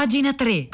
Pagina 3.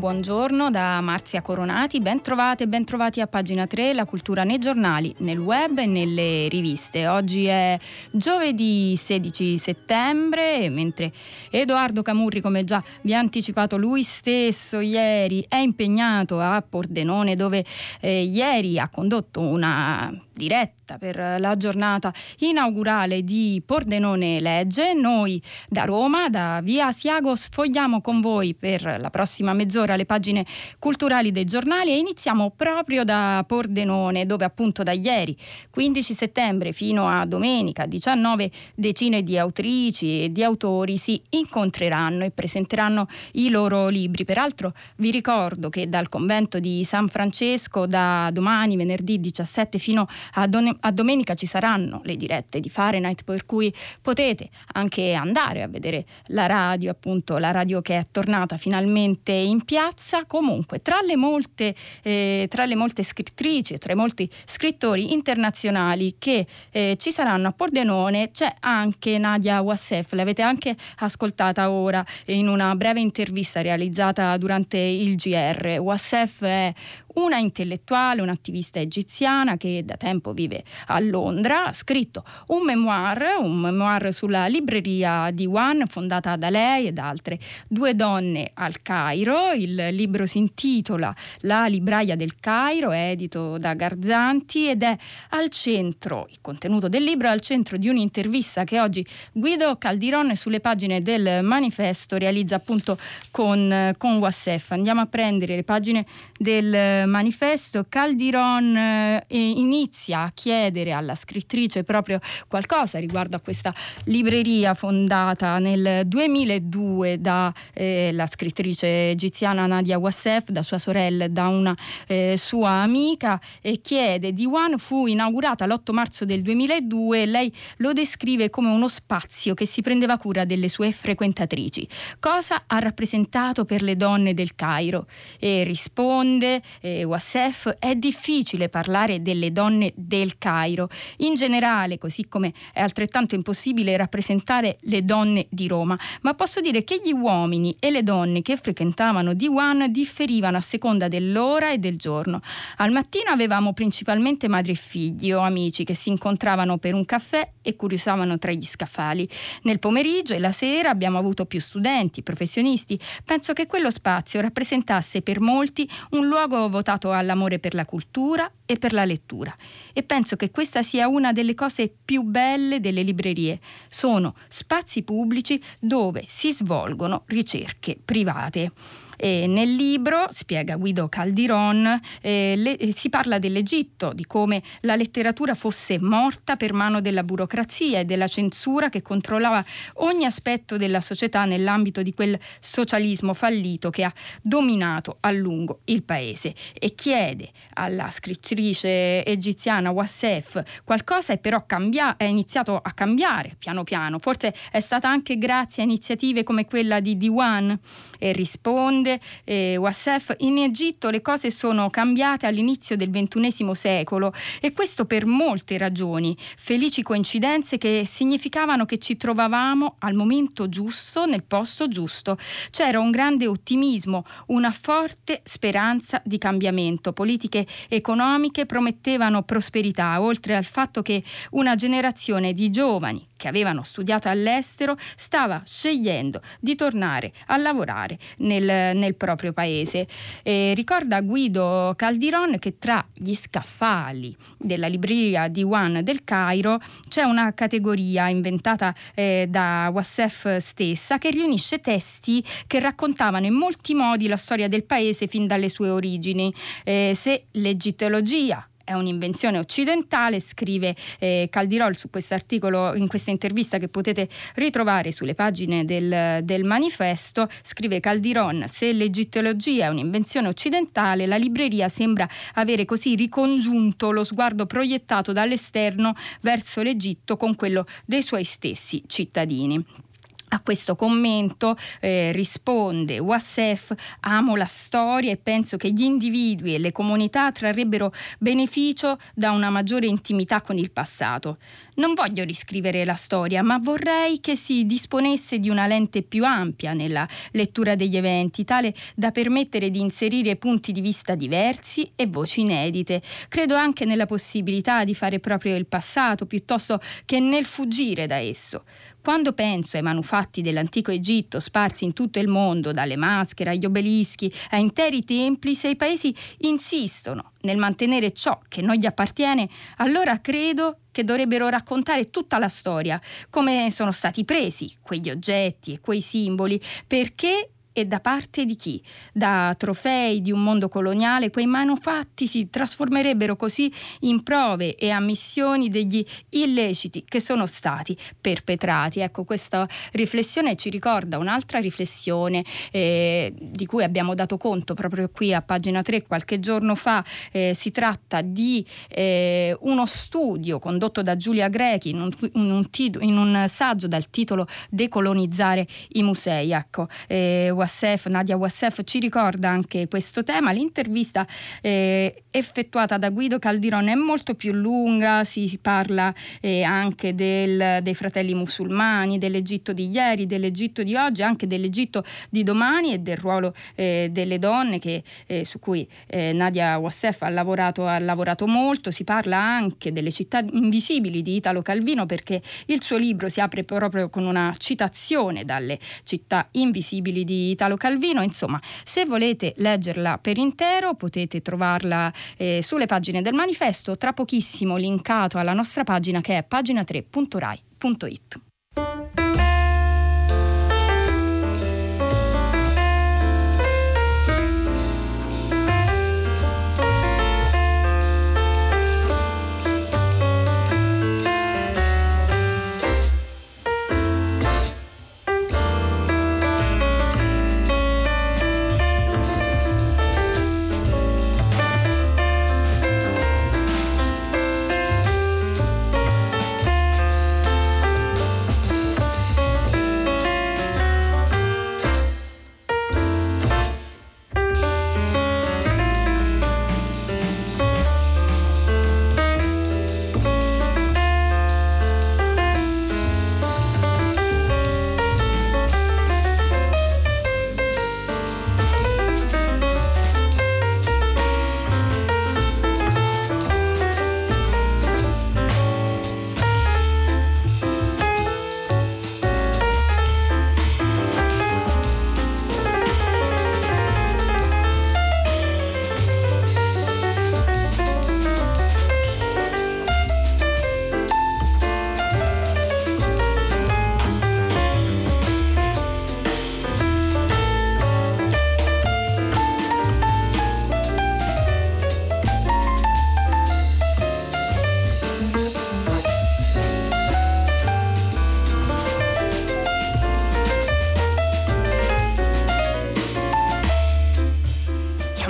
Buongiorno da Marzia Coronati, ben trovate e ben trovati a pagina 3, la cultura nei giornali, nel web e nelle riviste. Oggi è giovedì 16 settembre, mentre Edoardo Camurri, come già vi ha anticipato lui stesso ieri, è impegnato a Pordenone dove eh, ieri ha condotto una diretta per la giornata inaugurale di Pordenone Legge. Noi da Roma, da Via Asiago, sfogliamo con voi per la prossima mezz'ora le pagine culturali dei giornali e iniziamo proprio da Pordenone, dove appunto da ieri, 15 settembre, fino a domenica 19, decine di autrici e di autori si incontreranno e presenteranno i loro libri. Peraltro vi ricordo che dal convento di San Francesco da domani, venerdì 17 fino a, don- a domenica ci saranno le dirette di Fahrenheit, per cui potete anche andare a vedere la radio, appunto la radio che è tornata finalmente in piazza. Comunque, tra le molte, eh, tra le molte scrittrici, tra i molti scrittori internazionali che eh, ci saranno a Pordenone, c'è anche Nadia Wassef, l'avete anche ascoltata ora in una breve intervista realizzata durante il GR. Wassef è una intellettuale, un'attivista egiziana che da tempo vive a Londra, ha scritto un memoir, un memoir sulla libreria di One fondata da lei e da altre due donne al Cairo. Il libro si intitola La libraia del Cairo, è edito da Garzanti ed è al centro, il contenuto del libro è al centro di un'intervista che oggi Guido Caldiron sulle pagine del manifesto realizza appunto con, con Wassef. Andiamo a prendere le pagine del manifesto Caldiron eh, inizia a chiedere alla scrittrice proprio qualcosa riguardo a questa libreria fondata nel 2002 dalla eh, scrittrice egiziana Nadia Wassef, da sua sorella e da una eh, sua amica e chiede di One fu inaugurata l'8 marzo del 2002 lei lo descrive come uno spazio che si prendeva cura delle sue frequentatrici. Cosa ha rappresentato per le donne del Cairo? E risponde eh, Wassef, è difficile parlare delle donne del Cairo. In generale, così come è altrettanto impossibile rappresentare le donne di Roma, ma posso dire che gli uomini e le donne che frequentavano Diwan differivano a seconda dell'ora e del giorno. Al mattino avevamo principalmente madri e figli o amici che si incontravano per un caffè e curiosavano tra gli scaffali. Nel pomeriggio e la sera abbiamo avuto più studenti, professionisti. Penso che quello spazio rappresentasse per molti un luogo votato all'amore per la cultura e per la lettura. E penso che questa sia una delle cose più belle delle librerie. Sono spazi pubblici dove si svolgono ricerche private. E nel libro, spiega Guido Caldiron, eh, le, eh, si parla dell'Egitto, di come la letteratura fosse morta per mano della burocrazia e della censura che controllava ogni aspetto della società nell'ambito di quel socialismo fallito che ha dominato a lungo il paese e chiede alla scrittrice egiziana Wassef qualcosa è però cambia- è iniziato a cambiare piano piano, forse è stata anche grazie a iniziative come quella di Diwan e risponde risponde eh, Wassef, in Egitto le cose sono cambiate all'inizio del XXI secolo e questo per molte ragioni, felici coincidenze che significavano che ci trovavamo al momento giusto, nel posto giusto. C'era un grande ottimismo, una forte speranza di cambiamento. Politiche economiche promettevano prosperità, oltre al fatto che una generazione di giovani che avevano studiato all'estero stava scegliendo di tornare a lavorare nel, nel proprio paese. E ricorda Guido Caldiron che tra gli scaffali della libreria di One del Cairo c'è una categoria inventata eh, da Wassef stessa che riunisce testi che raccontavano in molti modi la storia del paese fin dalle sue origini. Eh, se l'egittologia è un'invenzione occidentale, scrive eh, Caldirol su questo articolo, in questa intervista che potete ritrovare sulle pagine del, del manifesto, scrive Caldiron, se l'egittologia è un'invenzione occidentale, la libreria sembra avere così ricongiunto lo sguardo proiettato dall'esterno verso l'Egitto con quello dei suoi stessi cittadini. A questo commento eh, risponde Wassef, amo la storia e penso che gli individui e le comunità trarrebbero beneficio da una maggiore intimità con il passato. Non voglio riscrivere la storia, ma vorrei che si disponesse di una lente più ampia nella lettura degli eventi, tale da permettere di inserire punti di vista diversi e voci inedite. Credo anche nella possibilità di fare proprio il passato piuttosto che nel fuggire da esso. Quando penso ai manufatti dell'antico Egitto sparsi in tutto il mondo, dalle maschere agli obelischi a interi templi, se i paesi insistono nel mantenere ciò che non gli appartiene, allora credo che dovrebbero raccontare tutta la storia, come sono stati presi quegli oggetti e quei simboli, perché e da parte di chi? Da trofei di un mondo coloniale, quei manufatti si trasformerebbero così in prove e ammissioni degli illeciti che sono stati perpetrati. Ecco, questa riflessione ci ricorda un'altra riflessione eh, di cui abbiamo dato conto proprio qui a pagina 3 qualche giorno fa. Eh, si tratta di eh, uno studio condotto da Giulia Grechi in un, in un, in un saggio dal titolo Decolonizzare i musei. Ecco, eh, Wassef, Nadia Wassef ci ricorda anche questo tema. L'intervista eh, effettuata da Guido Caldirone è molto più lunga, si parla eh, anche del, dei fratelli musulmani, dell'Egitto di ieri, dell'Egitto di oggi, anche dell'Egitto di domani e del ruolo eh, delle donne che, eh, su cui eh, Nadia Wassef ha lavorato, ha lavorato molto. Si parla anche delle città invisibili di Italo Calvino perché il suo libro si apre proprio con una citazione dalle città invisibili di Italo Calvino. Insomma, se volete leggerla per intero potete trovarla eh, sulle pagine del manifesto, tra pochissimo linkato alla nostra pagina che è pagina3.rai.it.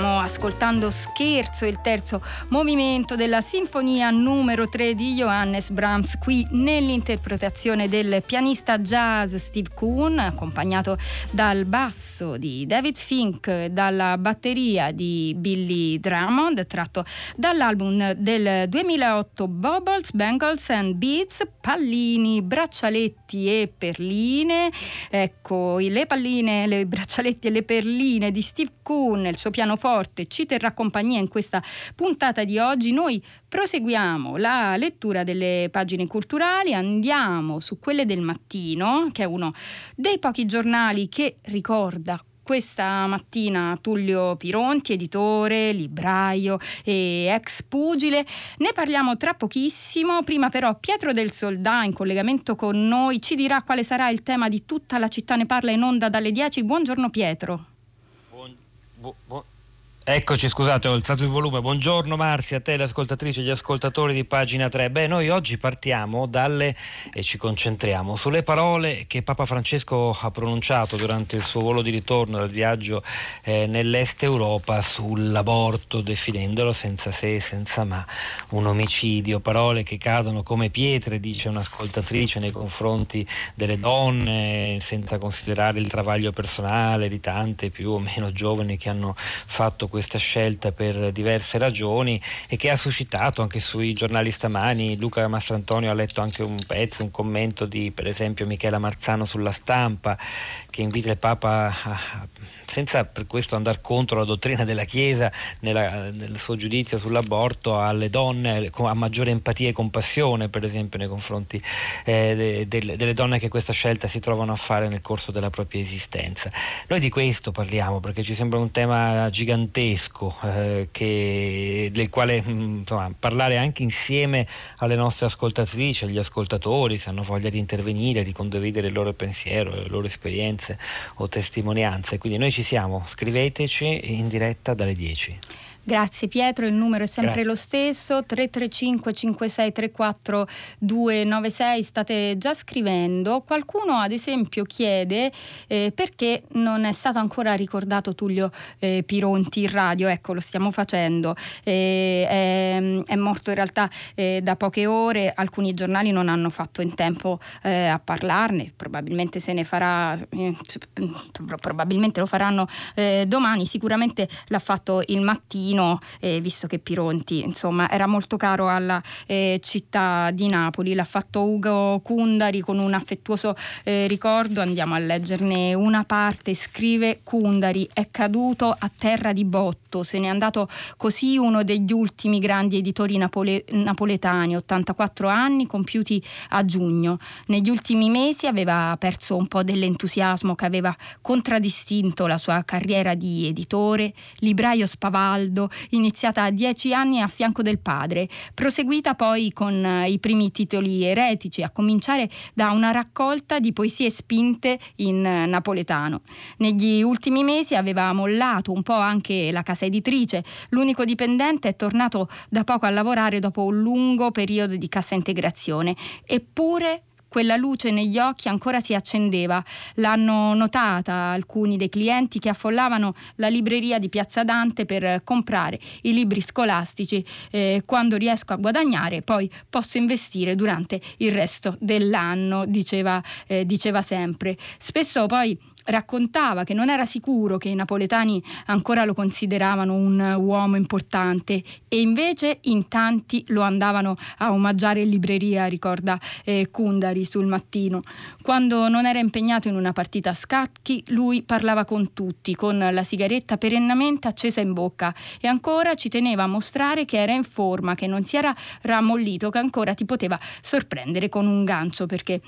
on. Ascoltando Scherzo, il terzo movimento della sinfonia numero 3 di Johannes Brahms, qui nell'interpretazione del pianista jazz Steve Kuhn, accompagnato dal basso di David Fink, dalla batteria di Billy Drummond, tratto dall'album del 2008 Bubbles, Bangles and Beats, pallini, braccialetti e perline. Ecco, le palline, le braccialetti e le perline di Steve Kuhn, il suo pianoforte ci terrà compagnia in questa puntata di oggi. Noi proseguiamo la lettura delle pagine culturali, andiamo su quelle del mattino, che è uno dei pochi giornali che ricorda questa mattina Tullio Pironti, editore, libraio e ex pugile. Ne parliamo tra pochissimo. Prima però Pietro del Soldà in collegamento con noi ci dirà quale sarà il tema di tutta la città ne parla in onda dalle 10. Buongiorno Pietro. Buon, bu, bu, Eccoci, scusate, ho alzato il volume. Buongiorno Marzia, a te le ascoltatrici e gli ascoltatori di pagina 3. Beh, noi oggi partiamo dalle e ci concentriamo sulle parole che Papa Francesco ha pronunciato durante il suo volo di ritorno dal viaggio eh, nell'est Europa sull'aborto, definendolo senza se e senza ma un omicidio. Parole che cadono come pietre, dice un'ascoltatrice, nei confronti delle donne, senza considerare il travaglio personale di tante più o meno giovani che hanno fatto questo questa scelta per diverse ragioni e che ha suscitato anche sui giornali stamani. Luca Mastrantonio ha letto anche un pezzo, un commento di per esempio Michela Marzano sulla stampa che invita il Papa a, senza per questo andare contro la dottrina della Chiesa nella, nel suo giudizio sull'aborto alle donne a maggiore empatia e compassione per esempio nei confronti eh, de, de, delle donne che questa scelta si trovano a fare nel corso della propria esistenza. Noi di questo parliamo perché ci sembra un tema gigantesco eh, che, del quale mm, insomma, parlare anche insieme alle nostre ascoltatrici, agli ascoltatori se hanno voglia di intervenire, di condividere il loro pensiero, le loro esperienze o testimonianze. Quindi noi ci siamo, scriveteci in diretta dalle 10. Grazie Pietro, il numero è sempre Grazie. lo stesso, 335 5634 296, state già scrivendo. Qualcuno ad esempio chiede eh, perché non è stato ancora ricordato Tullio eh, Pironti in radio, ecco lo stiamo facendo, eh, è, è, morto in realtà eh, da poche ore, alcuni giornali non hanno fatto in tempo eh, a parlarne, probabilmente se ne farà, eh, probabilmente lo faranno domani, sicuramente l'ha fatto il mattino Torino, eh, visto che Pironti insomma, era molto caro alla eh, città di Napoli. L'ha fatto Ugo Cundari con un affettuoso eh, ricordo. Andiamo a leggerne una parte. Scrive Cundari: È caduto a terra di botto. Se n'è andato così uno degli ultimi grandi editori napole- napoletani, 84 anni compiuti a giugno. Negli ultimi mesi aveva perso un po' dell'entusiasmo che aveva contraddistinto la sua carriera di editore, libraio spavaldo Leonardo, iniziata a dieci anni a fianco del padre, proseguita poi con eh, i primi titoli eretici, a cominciare da una raccolta di poesie spinte in eh, napoletano. Negli ultimi mesi aveva mollato un po' anche la casa editrice, l'unico dipendente è tornato da poco a lavorare dopo un lungo periodo di cassa integrazione, eppure quella luce negli occhi ancora si accendeva. L'hanno notata alcuni dei clienti che affollavano la libreria di Piazza Dante per comprare i libri scolastici. Eh, quando riesco a guadagnare, poi posso investire durante il resto dell'anno, diceva, eh, diceva sempre. Spesso poi raccontava che non era sicuro che i napoletani ancora lo consideravano un uomo importante e invece in tanti lo andavano a omaggiare in libreria, ricorda eh, Kundari sul mattino. Quando non era impegnato in una partita a scacchi, lui parlava con tutti, con la sigaretta perennemente accesa in bocca e ancora ci teneva a mostrare che era in forma, che non si era rammollito, che ancora ti poteva sorprendere con un gancio perché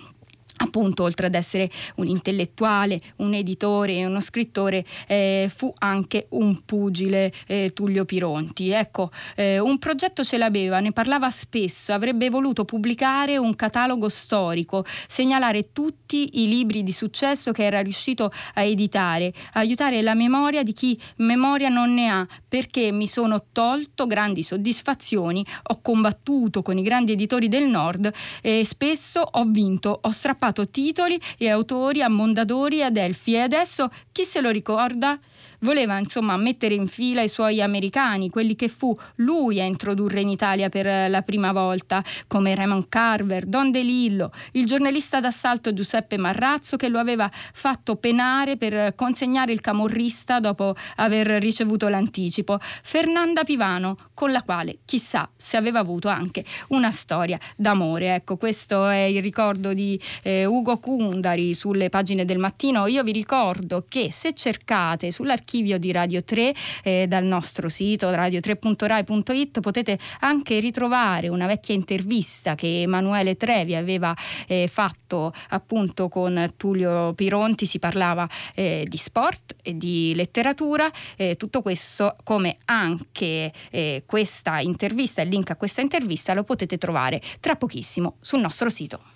appunto oltre ad essere un intellettuale, un editore e uno scrittore, eh, fu anche un pugile eh, Tullio Pironti. Ecco, eh, un progetto ce l'aveva, ne parlava spesso, avrebbe voluto pubblicare un catalogo storico, segnalare tutti i libri di successo che era riuscito a editare, aiutare la memoria di chi memoria non ne ha, perché mi sono tolto grandi soddisfazioni, ho combattuto con i grandi editori del nord e spesso ho vinto, ho strappato titoli e autori a Mondadori e Adelphi e adesso chi se lo ricorda? Voleva insomma mettere in fila i suoi americani, quelli che fu lui a introdurre in Italia per la prima volta, come Raymond Carver, Don DeLillo, il giornalista d'assalto Giuseppe Marrazzo che lo aveva fatto penare per consegnare il camorrista dopo aver ricevuto l'anticipo, Fernanda Pivano, con la quale chissà se aveva avuto anche una storia d'amore. Ecco, questo è il ricordo di eh, Ugo Kundari sulle pagine del mattino. Io vi ricordo che se cercate sull'archivio archivio di Radio 3 eh, dal nostro sito radio3.rai.it potete anche ritrovare una vecchia intervista che Emanuele Trevi aveva eh, fatto appunto con Tullio Pironti, si parlava eh, di sport e di letteratura, eh, tutto questo come anche eh, questa intervista, il link a questa intervista lo potete trovare tra pochissimo sul nostro sito.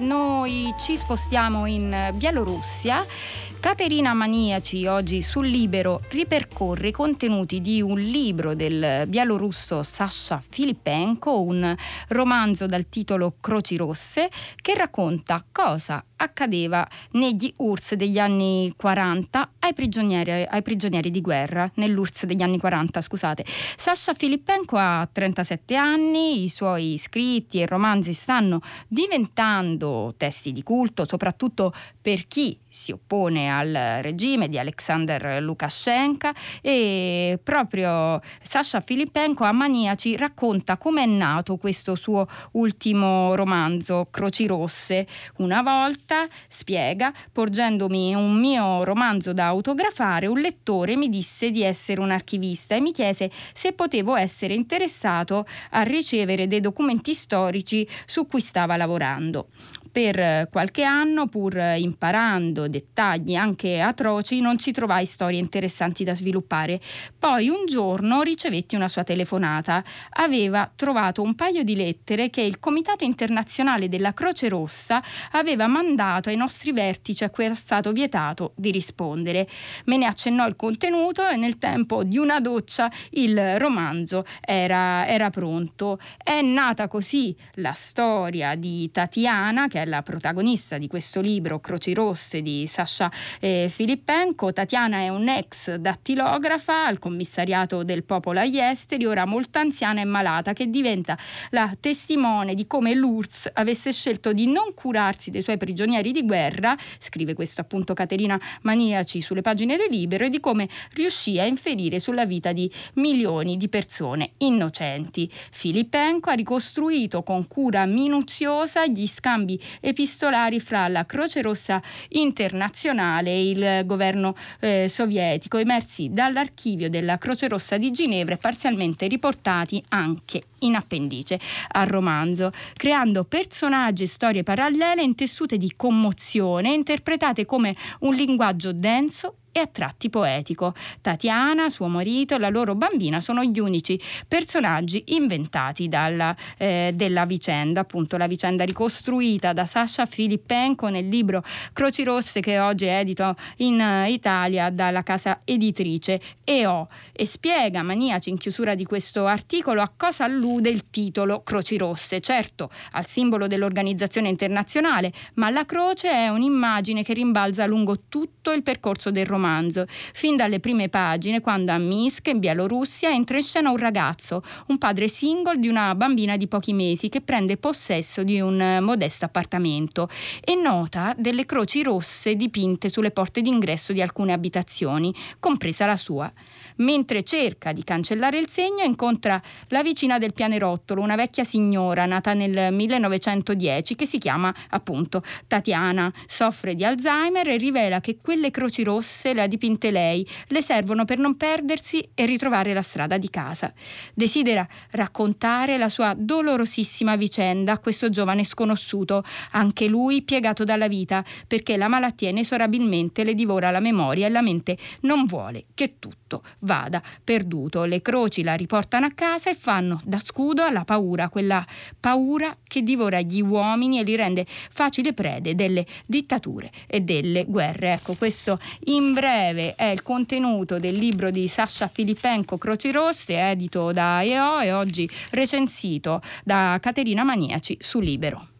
Noi ci spostiamo in Bielorussia. Caterina Maniaci oggi sul Libero ripercorre i contenuti di un libro del bielorusso Sasha Filippenko, un romanzo dal titolo Croci Rosse, che racconta cosa accadeva negli URSS degli anni 40 ai prigionieri, ai prigionieri di guerra, nell'URSS degli anni 40, scusate. Sasha Filippenko ha 37 anni, i suoi scritti e romanzi stanno diventando testi di culto, soprattutto per chi si oppone al regime di Alexander Lukashenko e proprio Sasha Filippenko a Maniaci racconta come è nato questo suo ultimo romanzo, Croci Rosse. Una volta, spiega, porgendomi un mio romanzo da autografare, un lettore mi disse di essere un archivista e mi chiese se potevo essere interessato a ricevere dei documenti storici su cui stava lavorando. Per qualche anno, pur imparando dettagli anche atroci, non ci trovai storie interessanti da sviluppare. Poi un giorno ricevetti una sua telefonata. Aveva trovato un paio di lettere che il Comitato internazionale della Croce Rossa aveva mandato ai nostri vertici a cui era stato vietato di rispondere. Me ne accennò il contenuto e nel tempo di una doccia il romanzo era, era pronto. È nata così la storia di Tatiana, che è la protagonista di questo libro Croci Rosse di Sasha eh, Filippenko. Tatiana è un'ex dattilografa al commissariato del popolo agli esteri, ora molto anziana e malata, che diventa la testimone di come l'URSS avesse scelto di non curarsi dei suoi prigionieri di guerra, scrive questo appunto Caterina Maniaci sulle pagine del Libero, e di come riuscì a inferire sulla vita di milioni di persone innocenti. Filippenko ha ricostruito con cura minuziosa gli scambi epistolari fra la Croce Rossa internazionale e il governo eh, sovietico, emersi dall'archivio della Croce Rossa di Ginevra e parzialmente riportati anche in appendice al romanzo, creando personaggi e storie parallele intessute di commozione, interpretate come un linguaggio denso e a tratti poetico. Tatiana, suo marito e la loro bambina sono gli unici personaggi inventati dalla, eh, della vicenda, appunto la vicenda ricostruita da Sasha Filippenko nel libro Croci Rosse che oggi è edito in uh, Italia dalla casa editrice EO e spiega Maniaci in chiusura di questo articolo a cosa allude il titolo Croci Rosse, certo al simbolo dell'organizzazione internazionale, ma la croce è un'immagine che rimbalza lungo tutto il percorso del romanzo romanzo, fin dalle prime pagine, quando a Minsk, in Bielorussia, entra in scena un ragazzo, un padre single di una bambina di pochi mesi che prende possesso di un modesto appartamento e nota delle croci rosse dipinte sulle porte d'ingresso di alcune abitazioni, compresa la sua. Mentre cerca di cancellare il segno, incontra la vicina del pianerottolo, una vecchia signora nata nel 1910 che si chiama appunto Tatiana. Soffre di Alzheimer e rivela che quelle croci rosse le ha dipinte lei, le servono per non perdersi e ritrovare la strada di casa. Desidera raccontare la sua dolorosissima vicenda a questo giovane sconosciuto, anche lui piegato dalla vita, perché la malattia inesorabilmente le divora la memoria e la mente non vuole che tutto vada perduto. Le croci la riportano a casa e fanno da scudo alla paura, quella paura che divora gli uomini e li rende facili prede delle dittature e delle guerre. Ecco, questo in breve è il contenuto del libro di Sasha Filippenko Croci Rosse, edito da EO e oggi recensito da Caterina Maniaci su Libero.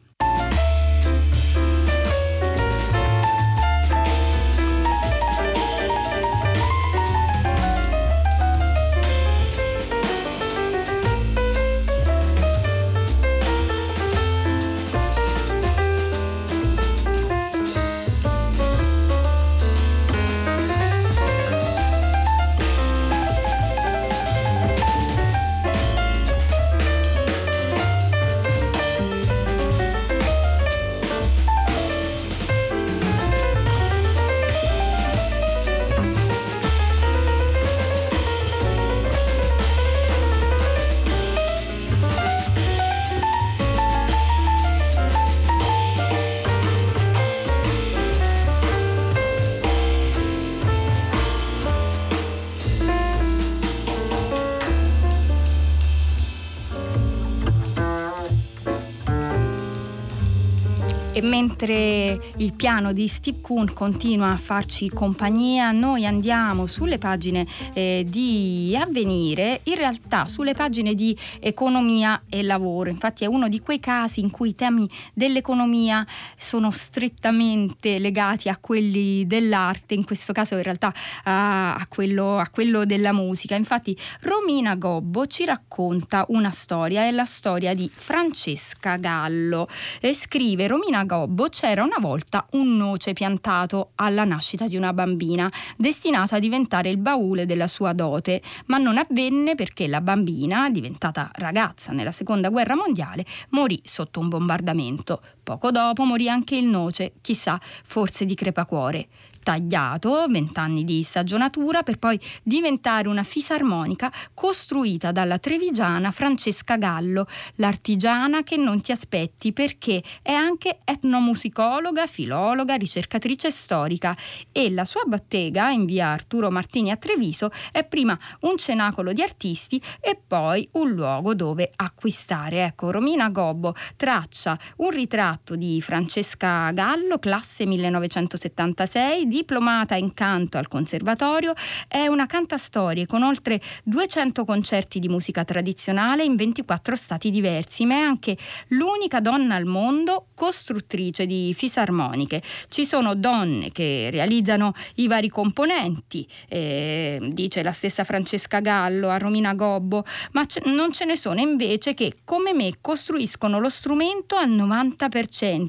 Mentre il piano di Steve Kuhn continua a farci compagnia, noi andiamo sulle pagine eh, di avvenire, in realtà sulle pagine di economia e lavoro. Infatti è uno di quei casi in cui i temi dell'economia sono strettamente legati a quelli dell'arte, in questo caso in realtà a, a, quello, a quello della musica. Infatti Romina Gobbo ci racconta una storia, è la storia di Francesca Gallo. E scrive Romina Gobbo c'era una volta un noce piantato alla nascita di una bambina destinata a diventare il baule della sua dote, ma non avvenne perché la bambina, diventata ragazza nella seconda guerra mondiale, morì sotto un bombardamento. Poco dopo morì anche il noce, chissà, forse di crepacuore tagliato, vent'anni di stagionatura, per poi diventare una fisarmonica costruita dalla trevigiana Francesca Gallo, l'artigiana che non ti aspetti perché è anche etnomusicologa, filologa, ricercatrice storica e la sua bottega in via Arturo Martini a Treviso è prima un cenacolo di artisti e poi un luogo dove acquistare. Ecco, Romina Gobbo traccia un ritratto di Francesca Gallo, classe 1976, diplomata in canto al conservatorio, è una cantastorie con oltre 200 concerti di musica tradizionale in 24 stati diversi, ma è anche l'unica donna al mondo costruttrice di fisarmoniche. Ci sono donne che realizzano i vari componenti, eh, dice la stessa Francesca Gallo a Romina Gobbo, ma ce- non ce ne sono invece che come me costruiscono lo strumento al 90%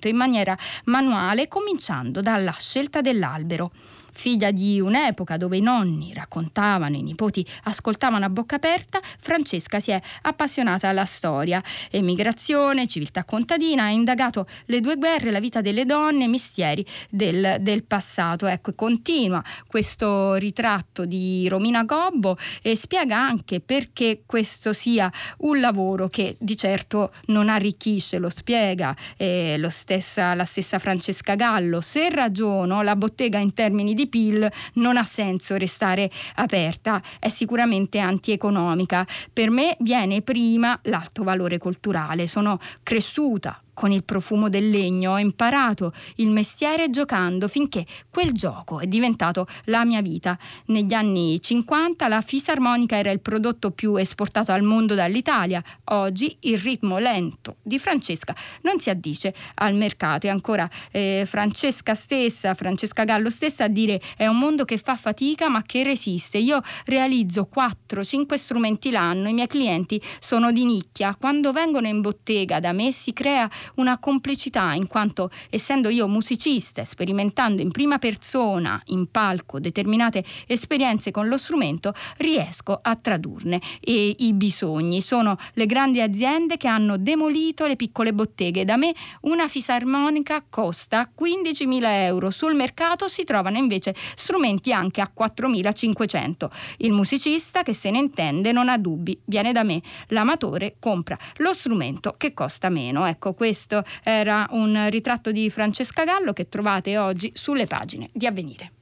in maniera manuale, cominciando dalla scelta dell'albero. albero Figlia di un'epoca dove i nonni raccontavano, i nipoti ascoltavano a bocca aperta, Francesca si è appassionata alla storia. Emigrazione, civiltà contadina, ha indagato le due guerre, la vita delle donne, i mestieri del, del passato. Ecco, continua questo ritratto di Romina Gobbo e spiega anche perché questo sia un lavoro che di certo non arricchisce, lo spiega eh, lo stessa, la stessa Francesca Gallo. Se ragiono, la bottega in termini di PIL non ha senso restare aperta, è sicuramente antieconomica. Per me viene prima l'alto valore culturale. Sono cresciuta con il profumo del legno, ho imparato il mestiere giocando finché quel gioco è diventato la mia vita. Negli anni 50 la fisarmonica era il prodotto più esportato al mondo dall'Italia. Oggi il ritmo lento di Francesca non si addice al mercato. E ancora eh, Francesca stessa, Francesca Gallo stessa a dire è un mondo che fa fatica ma che resiste. Io realizzo 4-5 strumenti l'anno, i miei clienti sono di nicchia. Quando vengono in bottega da me si crea una complicità in quanto essendo io musicista, sperimentando in prima persona in palco determinate esperienze con lo strumento, riesco a tradurne e i bisogni. Sono le grandi aziende che hanno demolito le piccole botteghe. Da me una fisarmonica costa 15.000 euro, sul mercato si trovano invece strumenti anche a 4.500. Il musicista che se ne intende non ha dubbi, viene da me. L'amatore compra lo strumento che costa meno. Ecco, questo questo era un ritratto di Francesca Gallo che trovate oggi sulle pagine di Avvenire.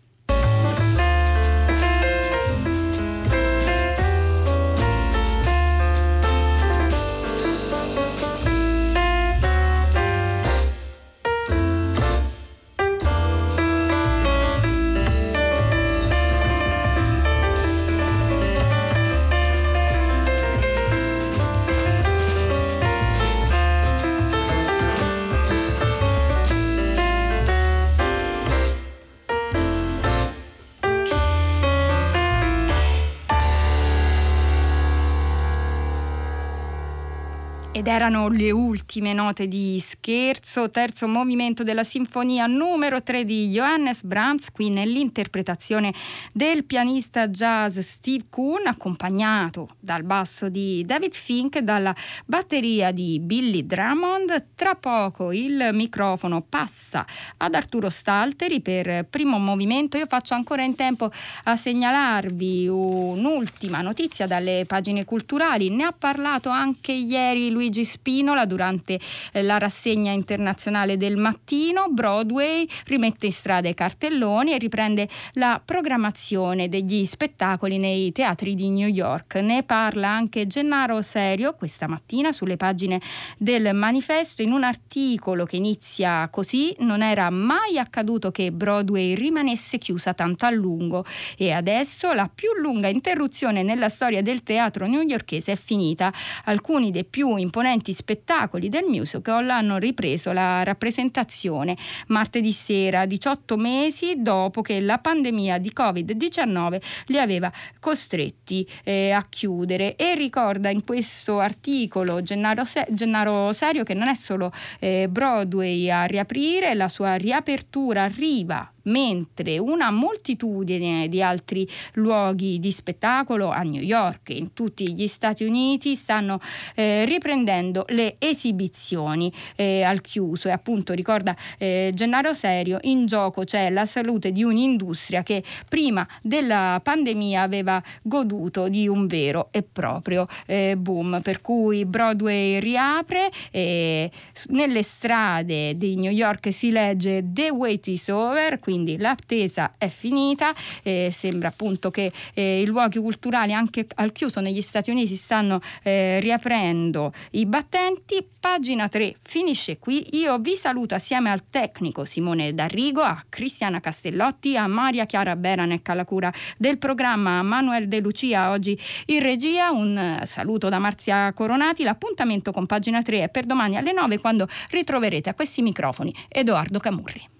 Ed erano le ultime note di scherzo, terzo movimento della sinfonia numero 3 di Johannes Brahms, qui nell'interpretazione del pianista jazz Steve Kuhn, accompagnato dal basso di David Fink e dalla batteria di Billy Drummond. Tra poco il microfono passa ad Arturo Stalteri per primo movimento. Io faccio ancora in tempo a segnalarvi un'ultima notizia dalle pagine culturali. Ne ha parlato anche ieri lui Luigi Spinola durante eh, la rassegna internazionale del mattino. Broadway rimette in strada i cartelloni e riprende la programmazione degli spettacoli nei teatri di New York. Ne parla anche Gennaro Serio questa mattina sulle pagine del manifesto in un articolo che inizia così non era mai accaduto che Broadway rimanesse chiusa tanto a lungo e adesso la più lunga interruzione nella storia del teatro newyorkese è finita. Alcuni dei più imponenti spettacoli del musical hanno ripreso la rappresentazione. Martedì sera, 18 mesi dopo che la pandemia di Covid-19 li aveva costretti eh, a chiudere. E ricorda in questo articolo Gennaro, Se- Gennaro Serio che non è solo eh, Broadway a riaprire, la sua riapertura arriva mentre una moltitudine di altri luoghi di spettacolo a New York e in tutti gli Stati Uniti stanno eh, riprendendo le esibizioni eh, al chiuso. E appunto ricorda eh, Gennaro Serio in gioco c'è la salute di un'industria che prima della pandemia aveva goduto di un vero e proprio eh, boom. Per cui Broadway riapre nelle strade di New York si legge The Wait is Over quindi quindi l'attesa è finita, eh, sembra appunto che eh, i luoghi culturali anche al chiuso negli Stati Uniti stanno eh, riaprendo i battenti. Pagina 3 finisce qui, io vi saluto assieme al tecnico Simone D'Arrigo, a Cristiana Castellotti, a Maria Chiara Beranec alla cura del programma, a Manuel De Lucia oggi in regia, un saluto da Marzia Coronati, l'appuntamento con Pagina 3 è per domani alle 9 quando ritroverete a questi microfoni Edoardo Camurri.